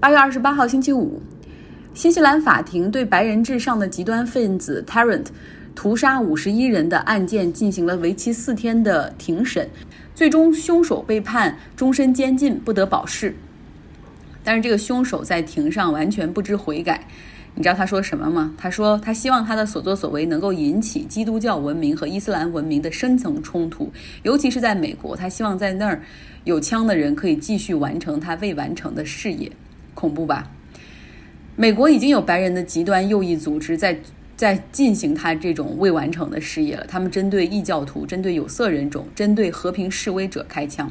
八月二十八号星期五，新西兰法庭对白人至上的极端分子 Tarrant 屠杀五十一人的案件进行了为期四天的庭审，最终凶手被判终身监禁，不得保释。但是这个凶手在庭上完全不知悔改。你知道他说什么吗？他说他希望他的所作所为能够引起基督教文明和伊斯兰文明的深层冲突，尤其是在美国，他希望在那儿有枪的人可以继续完成他未完成的事业。恐怖吧？美国已经有白人的极端右翼组织在在进行他这种未完成的事业了。他们针对异教徒、针对有色人种、针对和平示威者开枪。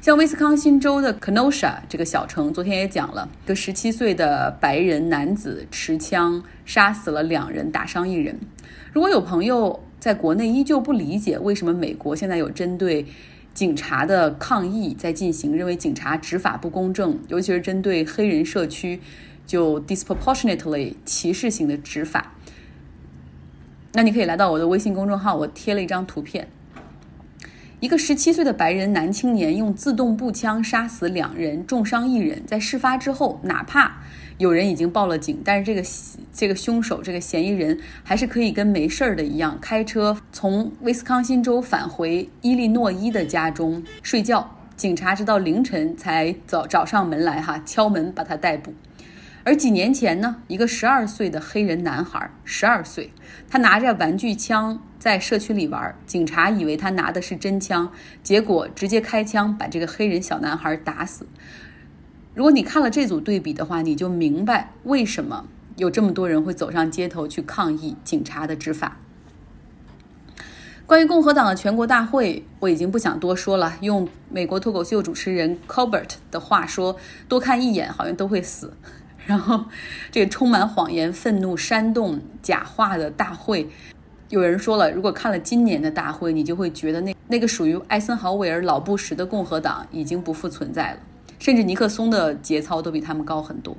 像威斯康星州的 Kenosha 这个小城，昨天也讲了，一个十七岁的白人男子持枪杀死了两人，打伤一人。如果有朋友在国内依旧不理解为什么美国现在有针对警察的抗议在进行，认为警察执法不公正，尤其是针对黑人社区就 disproportionately 歧视性的执法，那你可以来到我的微信公众号，我贴了一张图片。一个十七岁的白人男青年用自动步枪杀死两人，重伤一人。在事发之后，哪怕有人已经报了警，但是这个这个凶手、这个嫌疑人还是可以跟没事儿的一样，开车从威斯康星州返回伊利诺伊的家中睡觉。警察直到凌晨才找找上门来，哈，敲门把他逮捕。而几年前呢，一个十二岁的黑人男孩，十二岁，他拿着玩具枪在社区里玩，警察以为他拿的是真枪，结果直接开枪把这个黑人小男孩打死。如果你看了这组对比的话，你就明白为什么有这么多人会走上街头去抗议警察的执法。关于共和党的全国大会，我已经不想多说了。用美国脱口秀主持人 Colbert 的话说，多看一眼好像都会死。然后，这个充满谎言、愤怒、煽动、假话的大会，有人说了，如果看了今年的大会，你就会觉得那那个属于艾森豪威尔、老布什的共和党已经不复存在了，甚至尼克松的节操都比他们高很多。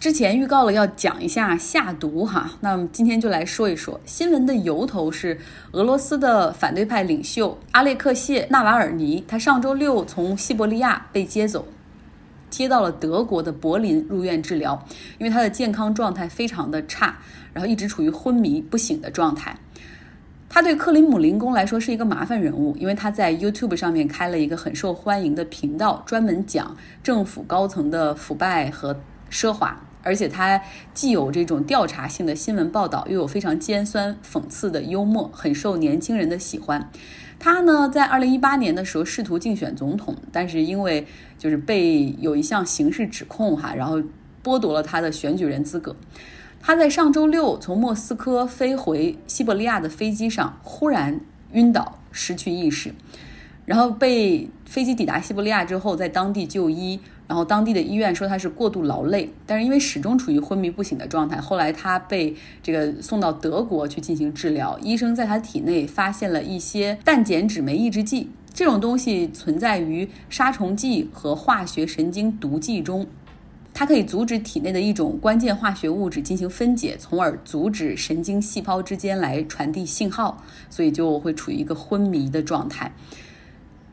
之前预告了要讲一下下毒哈，那么今天就来说一说新闻的由头是俄罗斯的反对派领袖阿列克谢·纳瓦尔尼，他上周六从西伯利亚被接走。接到了德国的柏林入院治疗，因为他的健康状态非常的差，然后一直处于昏迷不醒的状态。他对克里姆林宫来说是一个麻烦人物，因为他在 YouTube 上面开了一个很受欢迎的频道，专门讲政府高层的腐败和奢华，而且他既有这种调查性的新闻报道，又有非常尖酸讽刺的幽默，很受年轻人的喜欢。他呢，在二零一八年的时候试图竞选总统，但是因为就是被有一项刑事指控哈，然后剥夺了他的选举人资格。他在上周六从莫斯科飞回西伯利亚的飞机上忽然晕倒，失去意识，然后被飞机抵达西伯利亚之后，在当地就医。然后当地的医院说他是过度劳累，但是因为始终处于昏迷不醒的状态，后来他被这个送到德国去进行治疗。医生在他体内发现了一些氮碱酯酶抑制剂，这种东西存在于杀虫剂和化学神经毒剂中，它可以阻止体内的一种关键化学物质进行分解，从而阻止神经细胞之间来传递信号，所以就会处于一个昏迷的状态。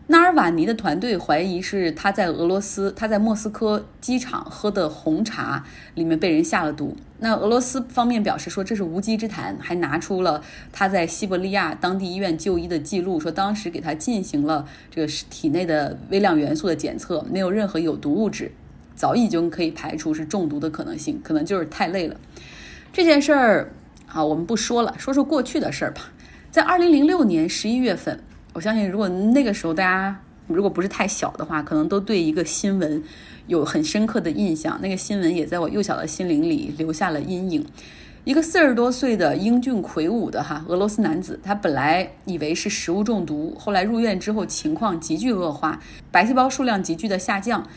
纳尔瓦尼的团队怀疑是他在俄罗斯，他在莫斯科机场喝的红茶里面被人下了毒。那俄罗斯方面表示说这是无稽之谈，还拿出了他在西伯利亚当地医院就医的记录，说当时给他进行了这个体内的微量元素的检测，没有任何有毒物质，早已经可以排除是中毒的可能性，可能就是太累了。这件事儿啊，我们不说了，说说过去的事儿吧。在二零零六年十一月份。我相信，如果那个时候大家如果不是太小的话，可能都对一个新闻有很深刻的印象。那个新闻也在我幼小的心灵里留下了阴影。一个四十多岁的英俊魁梧的哈俄罗斯男子，他本来以为是食物中毒，后来入院之后情况急剧恶化，白细胞数量急剧的下降，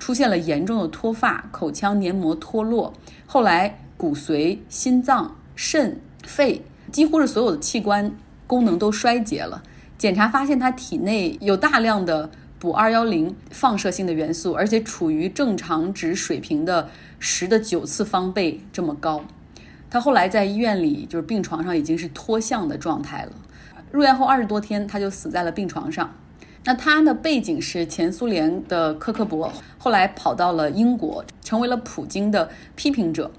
出现了严重的脱发、口腔黏膜脱落，后来骨髓、心脏、肾、肺，几乎是所有的器官功能都衰竭了。检查发现他体内有大量的补二幺零放射性的元素，而且处于正常值水平的十的九次方倍这么高。他后来在医院里就是病床上已经是脱相的状态了。入院后二十多天，他就死在了病床上。那他的背景是前苏联的科克勃，后来跑到了英国，成为了普京的批评者。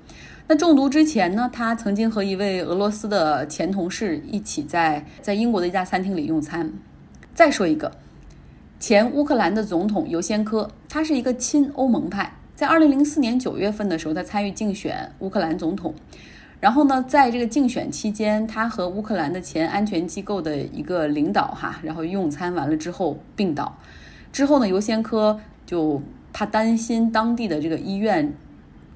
那中毒之前呢，他曾经和一位俄罗斯的前同事一起在在英国的一家餐厅里用餐。再说一个，前乌克兰的总统尤先科，他是一个亲欧盟派，在二零零四年九月份的时候，他参与竞选乌克兰总统。然后呢，在这个竞选期间，他和乌克兰的前安全机构的一个领导哈，然后用餐完了之后病倒。之后呢，尤先科就他担心当地的这个医院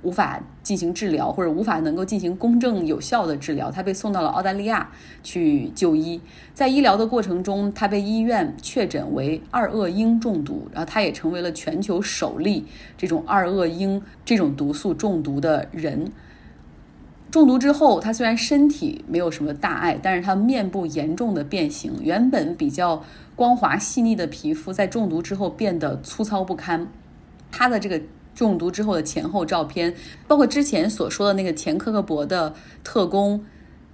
无法进行治疗，或者无法能够进行公正有效的治疗，他被送到了澳大利亚去就医。在医疗的过程中，他被医院确诊为二恶英中毒，然后他也成为了全球首例这种二恶英这种毒素中毒的人。中毒之后，他虽然身体没有什么大碍，但是他面部严重的变形，原本比较光滑细腻的皮肤在中毒之后变得粗糙不堪。他的这个中毒之后的前后照片，包括之前所说的那个前科克勃的特工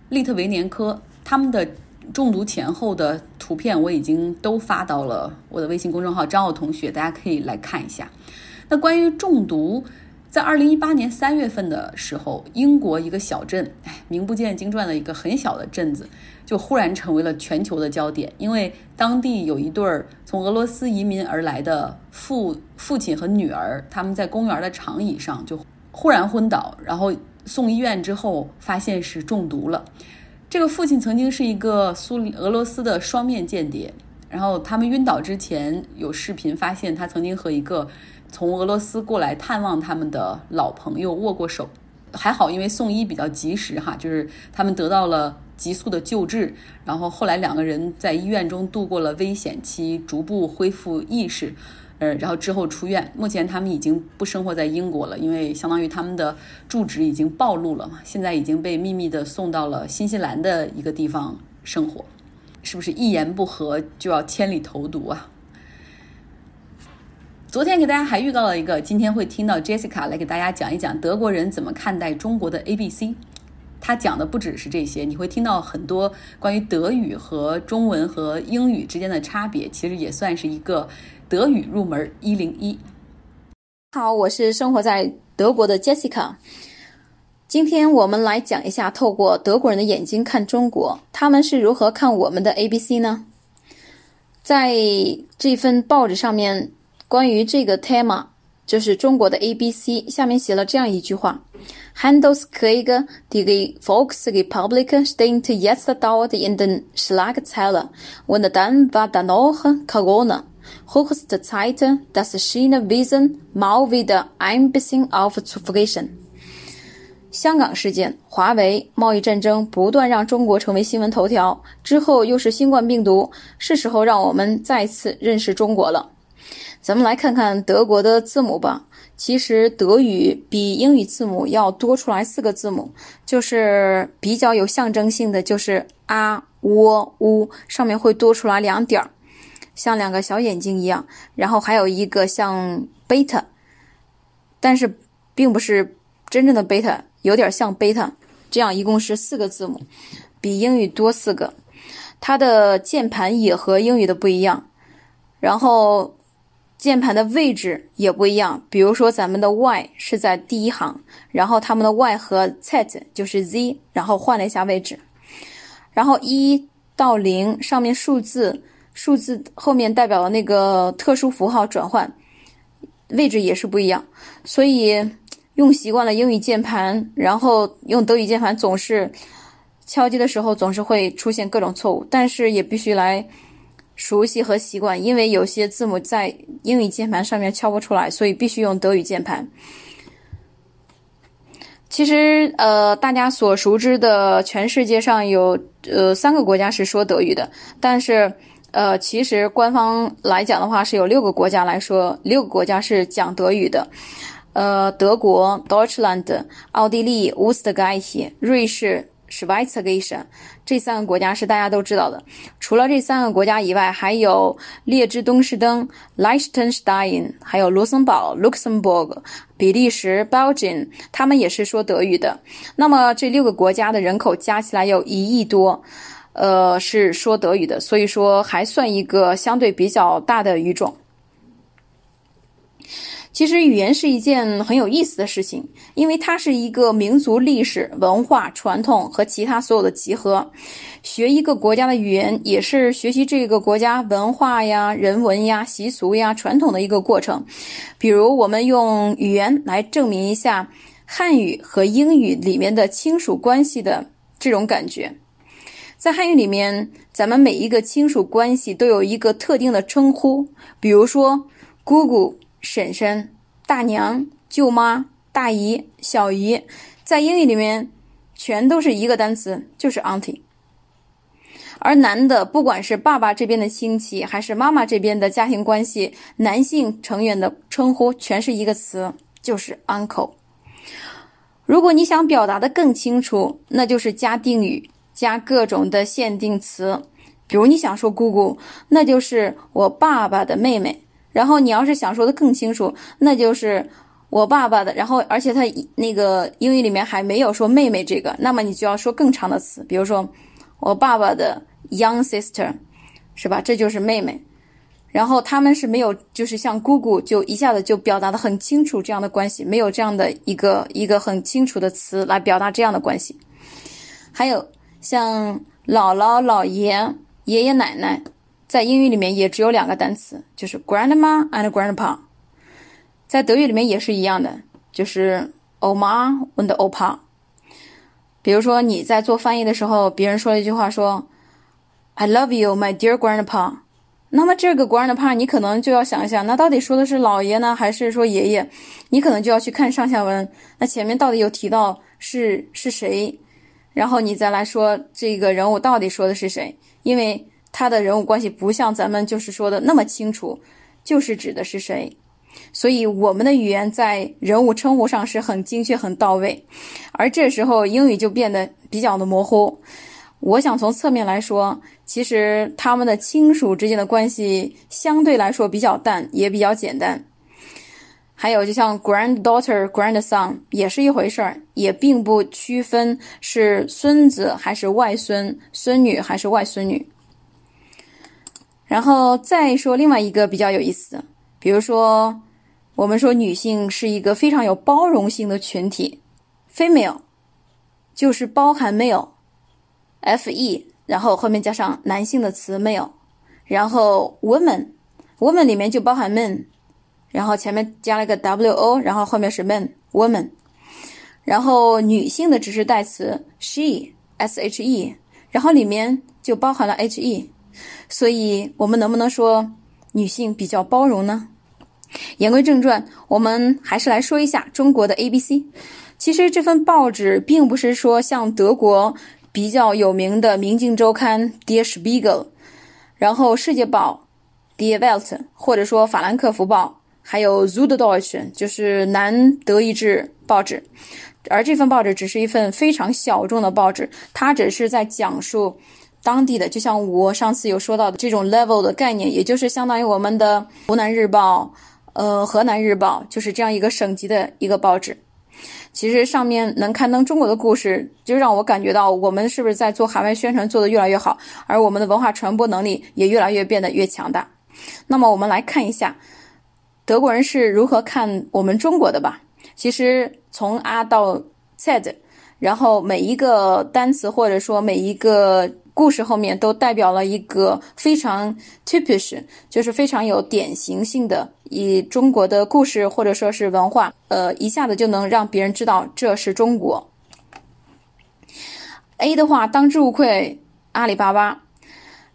利特维年科，他们的中毒前后的图片，我已经都发到了我的微信公众号张奥同学，大家可以来看一下。那关于中毒。在二零一八年三月份的时候，英国一个小镇，哎，名不见经传的一个很小的镇子，就忽然成为了全球的焦点。因为当地有一对儿从俄罗斯移民而来的父父亲和女儿，他们在公园的长椅上就忽然昏倒，然后送医院之后发现是中毒了。这个父亲曾经是一个苏俄罗斯的双面间谍，然后他们晕倒之前有视频发现他曾经和一个。从俄罗斯过来探望他们的老朋友握过手，还好，因为送医比较及时哈，就是他们得到了急速的救治，然后后来两个人在医院中度过了危险期，逐步恢复意识，呃，然后之后出院。目前他们已经不生活在英国了，因为相当于他们的住址已经暴露了嘛，现在已经被秘密的送到了新西兰的一个地方生活，是不是一言不合就要千里投毒啊？昨天给大家还预告了一个，今天会听到 Jessica 来给大家讲一讲德国人怎么看待中国的 A B C。他讲的不只是这些，你会听到很多关于德语和中文和英语之间的差别，其实也算是一个德语入门一零一。好，我是生活在德国的 Jessica。今天我们来讲一下，透过德国人的眼睛看中国，他们是如何看我们的 A B C 呢？在这份报纸上面。关于这个 tema，就是中国的 A B C，下面写了这样一句话：Handelskrieg die Volksrepublik stehen jetzt dort in den Schlagzeilen, und dann war da noch Corona. Höchste Zeit, das China-Wesen mal wieder ein bisschen aufzufrischen. 香港事件、华为、贸易战争不断让中国成为新闻头条，之后又是新冠病毒，是时候让我们再次认识中国了。咱们来看看德国的字母吧。其实德语比英语字母要多出来四个字母，就是比较有象征性的，就是啊、喔、乌，上面会多出来两点儿，像两个小眼睛一样。然后还有一个像贝塔，但是并不是真正的贝塔，有点像贝塔。这样一共是四个字母，比英语多四个。它的键盘也和英语的不一样，然后。键盘的位置也不一样，比如说咱们的 Y 是在第一行，然后他们的 Y 和 Z 就是 Z，然后换了一下位置，然后一到零上面数字，数字后面代表了那个特殊符号转换位置也是不一样，所以用习惯了英语键盘，然后用德语键盘总是敲击的时候总是会出现各种错误，但是也必须来。熟悉和习惯，因为有些字母在英语键盘上面敲不出来，所以必须用德语键盘。其实，呃，大家所熟知的全世界上有呃三个国家是说德语的，但是，呃，其实官方来讲的话是有六个国家来说，六个国家是讲德语的，呃，德国 （Deutschland）、奥地利 w 斯特盖希）、瑞士。S c h w e i z e r i s h 这三个国家是大家都知道的。除了这三个国家以外，还有列支敦士登 （Liechtenstein），还有卢森堡 （Luxembourg）、比利时 （Belgium），他们也是说德语的。那么这六个国家的人口加起来有一亿多，呃，是说德语的，所以说还算一个相对比较大的语种。其实语言是一件很有意思的事情，因为它是一个民族历史文化传统和其他所有的集合。学一个国家的语言，也是学习这个国家文化呀、人文呀、习俗呀、传统的一个过程。比如，我们用语言来证明一下汉语和英语里面的亲属关系的这种感觉。在汉语里面，咱们每一个亲属关系都有一个特定的称呼，比如说姑姑。婶婶、大娘、舅妈、大姨、小姨，在英语里面全都是一个单词，就是 auntie。而男的，不管是爸爸这边的亲戚，还是妈妈这边的家庭关系，男性成员的称呼全是一个词，就是 uncle。如果你想表达的更清楚，那就是加定语，加各种的限定词。比如你想说姑姑，那就是我爸爸的妹妹。然后你要是想说的更清楚，那就是我爸爸的。然后而且他那个英语里面还没有说妹妹这个，那么你就要说更长的词，比如说我爸爸的 young sister，是吧？这就是妹妹。然后他们是没有，就是像姑姑，就一下子就表达的很清楚这样的关系，没有这样的一个一个很清楚的词来表达这样的关系。还有像姥姥、姥爷、爷爷奶奶。在英语里面也只有两个单词，就是 grandma and grandpa。在德语里面也是一样的，就是 oma und opa。比如说你在做翻译的时候，别人说了一句话说 "I love you, my dear grandpa"，那么这个 grandpa 你可能就要想一想，那到底说的是老爷呢，还是说爷爷？你可能就要去看上下文，那前面到底有提到是是谁，然后你再来说这个人物到底说的是谁，因为。他的人物关系不像咱们就是说的那么清楚，就是指的是谁，所以我们的语言在人物称呼上是很精确、很到位，而这时候英语就变得比较的模糊。我想从侧面来说，其实他们的亲属之间的关系相对来说比较淡，也比较简单。还有，就像 granddaughter、grandson 也是一回事儿，也并不区分是孙子还是外孙、孙女还是外孙女。然后再说另外一个比较有意思的，比如说，我们说女性是一个非常有包容性的群体，female 就是包含 male，f e，然后后面加上男性的词 male，然后 woman，woman 里面就包含 men，然后前面加了个 w o，然后后面是 men，woman，然后女性的指示代词 she，s h e，然后里面就包含了 h e。所以，我们能不能说女性比较包容呢？言归正传，我们还是来说一下中国的 ABC。其实这份报纸并不是说像德国比较有名的《明镜周刊》Der Spiegel，然后《世界报》Die Welt，或者说《法兰克福报》，还有 Süddeutsche，就是南德意志报纸。而这份报纸只是一份非常小众的报纸，它只是在讲述。当地的，就像我上次有说到的这种 level 的概念，也就是相当于我们的湖南日报，呃，河南日报，就是这样一个省级的一个报纸。其实上面能刊登中国的故事，就让我感觉到我们是不是在做海外宣传做得越来越好，而我们的文化传播能力也越来越变得越强大。那么我们来看一下德国人是如何看我们中国的吧。其实从 A 到 Z，然后每一个单词或者说每一个。故事后面都代表了一个非常 typish，就是非常有典型性的以中国的故事或者说是文化，呃，一下子就能让别人知道这是中国。A 的话，当之无愧，阿里巴巴。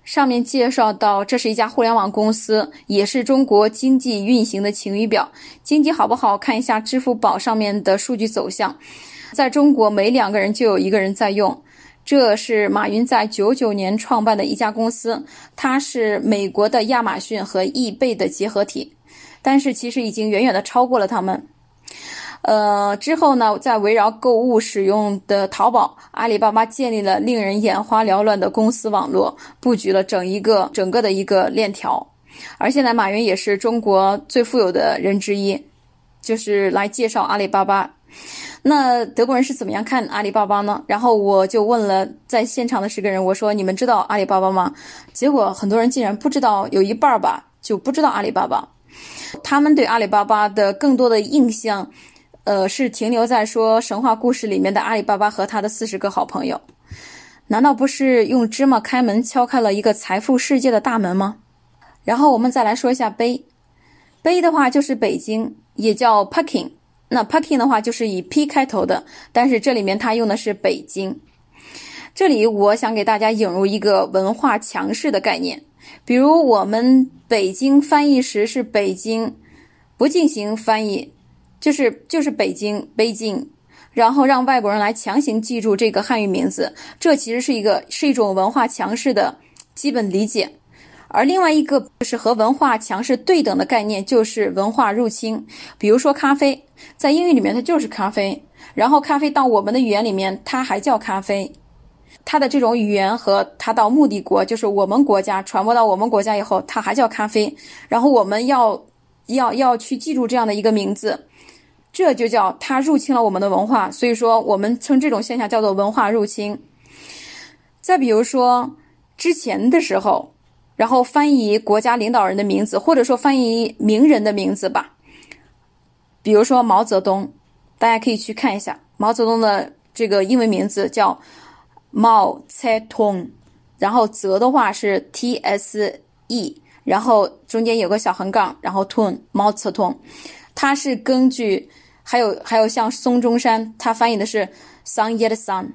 上面介绍到，这是一家互联网公司，也是中国经济运行的晴雨表。经济好不好，看一下支付宝上面的数据走向，在中国每两个人就有一个人在用。这是马云在九九年创办的一家公司，它是美国的亚马逊和易贝的结合体，但是其实已经远远的超过了他们。呃，之后呢，在围绕购物使用的淘宝，阿里巴巴建立了令人眼花缭乱的公司网络，布局了整一个整个的一个链条。而现在，马云也是中国最富有的人之一，就是来介绍阿里巴巴。那德国人是怎么样看阿里巴巴呢？然后我就问了在现场的十个人，我说：“你们知道阿里巴巴吗？”结果很多人竟然不知道，有一半儿吧就不知道阿里巴巴。他们对阿里巴巴的更多的印象，呃，是停留在说神话故事里面的阿里巴巴和他的四十个好朋友。难道不是用芝麻开门敲开了一个财富世界的大门吗？然后我们再来说一下碑，碑的话就是北京，也叫 Peking。那 Peking 的话就是以 P 开头的，但是这里面它用的是北京。这里我想给大家引入一个文化强势的概念，比如我们北京翻译时是北京，不进行翻译，就是就是北京北京，然后让外国人来强行记住这个汉语名字，这其实是一个是一种文化强势的基本理解。而另外一个就是和文化强势对等的概念，就是文化入侵。比如说咖啡，在英语里面它就是咖啡，然后咖啡到我们的语言里面，它还叫咖啡。它的这种语言和它到目的国，就是我们国家传播到我们国家以后，它还叫咖啡。然后我们要要要去记住这样的一个名字，这就叫它入侵了我们的文化。所以说，我们称这种现象叫做文化入侵。再比如说之前的时候。然后翻译国家领导人的名字，或者说翻译名人的名字吧。比如说毛泽东，大家可以去看一下毛泽东的这个英文名字叫毛泽东，然后泽的话是 T S E，然后中间有个小横杠，然后 tone 毛泽东，他是根据还有还有像孙中山，他翻译的是 Sun Yat Sun，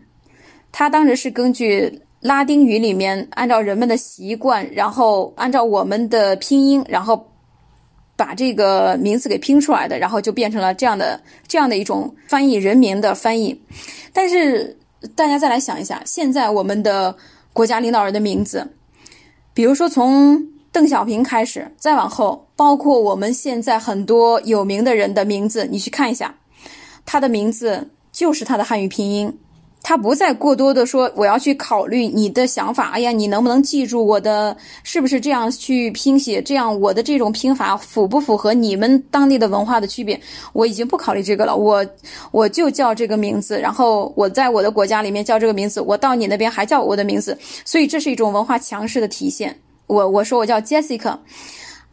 他当时是根据。拉丁语里面按照人们的习惯，然后按照我们的拼音，然后把这个名字给拼出来的，然后就变成了这样的这样的一种翻译人名的翻译。但是大家再来想一下，现在我们的国家领导人的名字，比如说从邓小平开始，再往后，包括我们现在很多有名的人的名字，你去看一下，他的名字就是他的汉语拼音。他不再过多的说，我要去考虑你的想法。哎呀，你能不能记住我的？是不是这样去拼写？这样我的这种拼法符不符合你们当地的文化的区别？我已经不考虑这个了。我我就叫这个名字，然后我在我的国家里面叫这个名字，我到你那边还叫我的名字。所以这是一种文化强势的体现。我我说我叫 Jessica，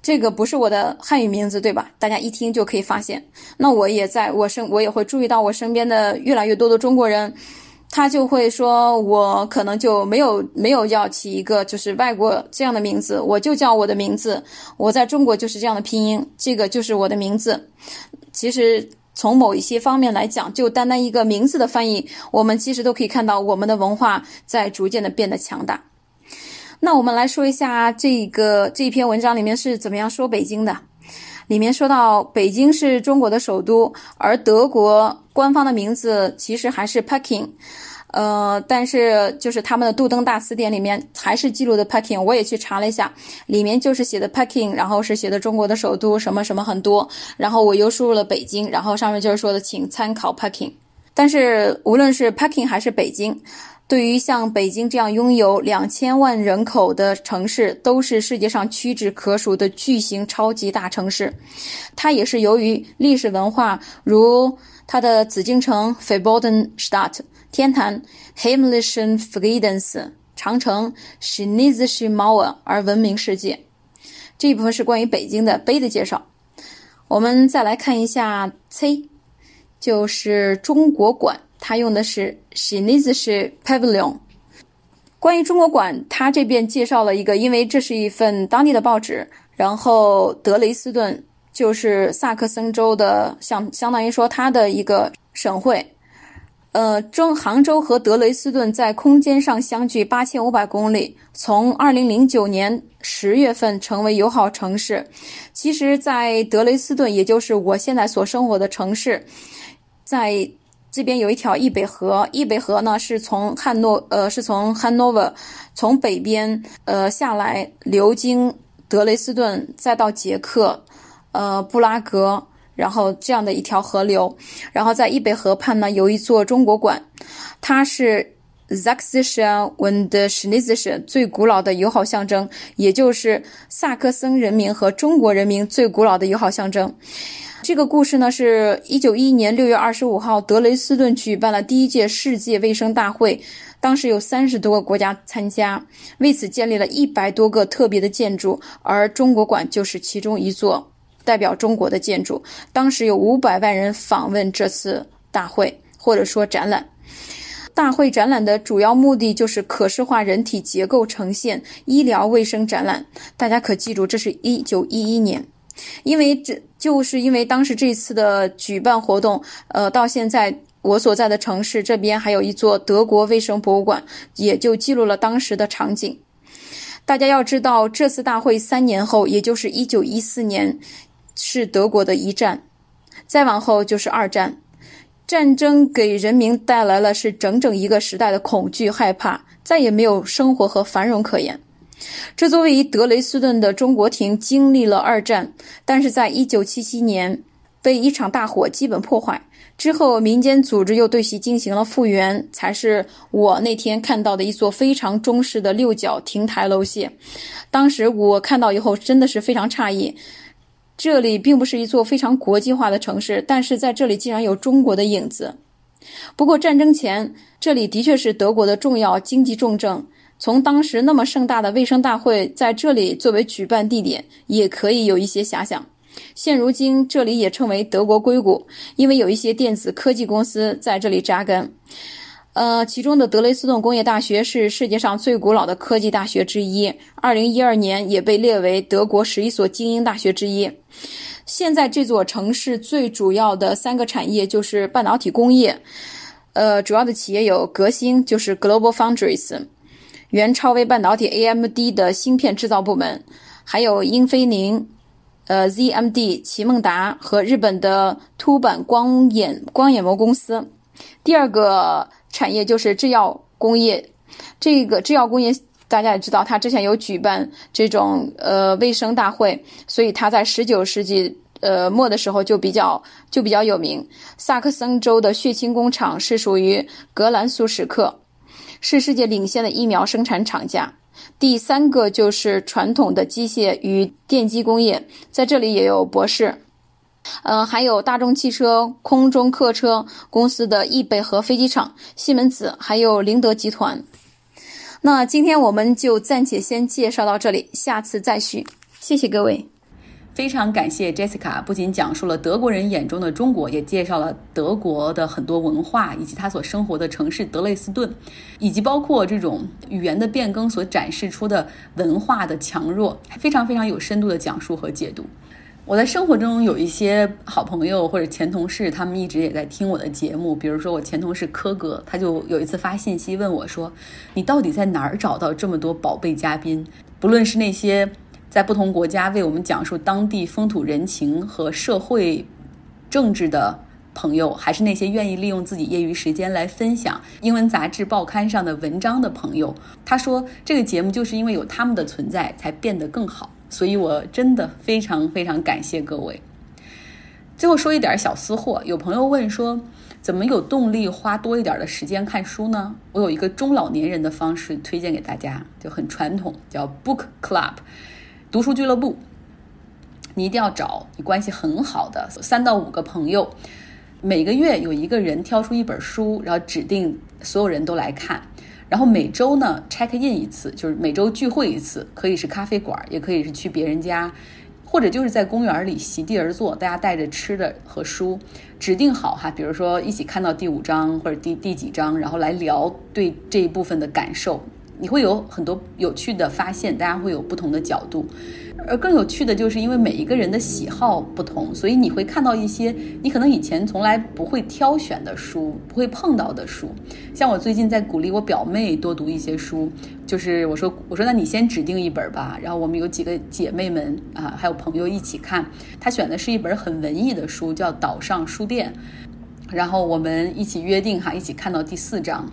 这个不是我的汉语名字，对吧？大家一听就可以发现。那我也在我身，我也会注意到我身边的越来越多的中国人。他就会说，我可能就没有没有要起一个就是外国这样的名字，我就叫我的名字，我在中国就是这样的拼音，这个就是我的名字。其实从某一些方面来讲，就单单一个名字的翻译，我们其实都可以看到我们的文化在逐渐的变得强大。那我们来说一下这个这一篇文章里面是怎么样说北京的。里面说到，北京是中国的首都，而德国官方的名字其实还是 Peking，呃，但是就是他们的杜登大词典里面还是记录的 Peking。我也去查了一下，里面就是写的 Peking，然后是写的中国的首都什么什么很多，然后我又输入了北京，然后上面就是说的请参考 Peking。但是无论是 Peking 还是北京。对于像北京这样拥有两千万人口的城市，都是世界上屈指可数的巨型超级大城市。它也是由于历史文化，如它的紫禁城 （Verbotenstadt）、天坛 （Himmlischen Friedens）、长城 （Chinesische Mauer） 而闻名世界。这一部分是关于北京的碑的介绍。我们再来看一下 C，就是中国馆。他用的是 Chinese Pavilion。关于中国馆，他这边介绍了一个，因为这是一份当地的报纸。然后德累斯顿就是萨克森州的，相相当于说它的一个省会。呃，中杭州和德累斯顿在空间上相距八千五百公里。从二零零九年十月份成为友好城市。其实，在德累斯顿，也就是我现在所生活的城市，在。这边有一条易北河，易北河呢是从汉诺呃是从汉诺威从北边呃下来流经德累斯顿，再到捷克，呃布拉格，然后这样的一条河流。然后在易北河畔呢有一座中国馆，它是 Zaxische und Chinesische 最古老的友好象征，也就是萨克森人民和中国人民最古老的友好象征。这个故事呢，是一九一一年六月二十五号，德累斯顿举办了第一届世界卫生大会，当时有三十多个国家参加，为此建立了一百多个特别的建筑，而中国馆就是其中一座代表中国的建筑。当时有五百万人访问这次大会，或者说展览。大会展览的主要目的就是可视化人体结构呈现医疗卫生展览。大家可记住，这是一九一一年。因为这就是因为当时这次的举办活动，呃，到现在我所在的城市这边还有一座德国卫生博物馆，也就记录了当时的场景。大家要知道，这次大会三年后，也就是一九一四年，是德国的一战，再往后就是二战，战争给人民带来了是整整一个时代的恐惧害怕，再也没有生活和繁荣可言。这座位于德累斯顿的中国亭经历了二战，但是在1977年被一场大火基本破坏之后，民间组织又对其进行了复原，才是我那天看到的一座非常中式的六角亭台楼榭。当时我看到以后真的是非常诧异，这里并不是一座非常国际化的城市，但是在这里竟然有中国的影子。不过战争前，这里的确是德国的重要经济重镇。从当时那么盛大的卫生大会在这里作为举办地点，也可以有一些遐想。现如今，这里也称为德国硅谷，因为有一些电子科技公司在这里扎根。呃，其中的德累斯顿工业大学是世界上最古老的科技大学之一，二零一二年也被列为德国十一所精英大学之一。现在这座城市最主要的三个产业就是半导体工业，呃，主要的企业有革新，就是 Global Foundries。原超微半导体 AMD 的芯片制造部门，还有英飞凌、呃 ZMD、奇梦达和日本的凸版光眼光眼膜公司。第二个产业就是制药工业，这个制药工业大家也知道，它之前有举办这种呃卫生大会，所以它在十九世纪呃末的时候就比较就比较有名。萨克森州的血清工厂是属于格兰素史克。是世界领先的疫苗生产厂家。第三个就是传统的机械与电机工业，在这里也有博士。呃，还有大众汽车、空中客车公司的易贝河飞机场、西门子，还有宁德集团。那今天我们就暂且先介绍到这里，下次再续。谢谢各位。非常感谢 Jessica，不仅讲述了德国人眼中的中国，也介绍了德国的很多文化，以及他所生活的城市德累斯顿，以及包括这种语言的变更所展示出的文化的强弱，非常非常有深度的讲述和解读。我在生活中有一些好朋友或者前同事，他们一直也在听我的节目。比如说我前同事柯哥，他就有一次发信息问我说：“你到底在哪儿找到这么多宝贝嘉宾？不论是那些……”在不同国家为我们讲述当地风土人情和社会政治的朋友，还是那些愿意利用自己业余时间来分享英文杂志报刊上的文章的朋友，他说这个节目就是因为有他们的存在才变得更好，所以我真的非常非常感谢各位。最后说一点小私货，有朋友问说怎么有动力花多一点的时间看书呢？我有一个中老年人的方式推荐给大家，就很传统，叫 Book Club。读书俱乐部，你一定要找你关系很好的三到五个朋友，每个月有一个人挑出一本书，然后指定所有人都来看，然后每周呢 check in 一次，就是每周聚会一次，可以是咖啡馆，也可以是去别人家，或者就是在公园里席地而坐，大家带着吃的和书，指定好哈，比如说一起看到第五章或者第第几章，然后来聊对这一部分的感受。你会有很多有趣的发现，大家会有不同的角度，而更有趣的就是因为每一个人的喜好不同，所以你会看到一些你可能以前从来不会挑选的书，不会碰到的书。像我最近在鼓励我表妹多读一些书，就是我说我说那你先指定一本吧，然后我们有几个姐妹们啊，还有朋友一起看，她选的是一本很文艺的书，叫《岛上书店》，然后我们一起约定哈，一起看到第四章。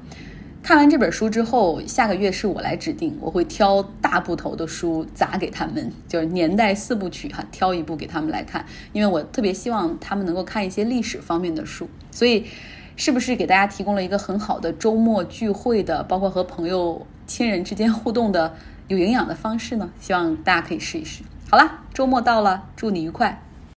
看完这本书之后，下个月是我来指定，我会挑大部头的书砸给他们，就是年代四部曲哈，挑一部给他们来看，因为我特别希望他们能够看一些历史方面的书。所以，是不是给大家提供了一个很好的周末聚会的，包括和朋友、亲人之间互动的有营养的方式呢？希望大家可以试一试。好了，周末到了，祝你愉快。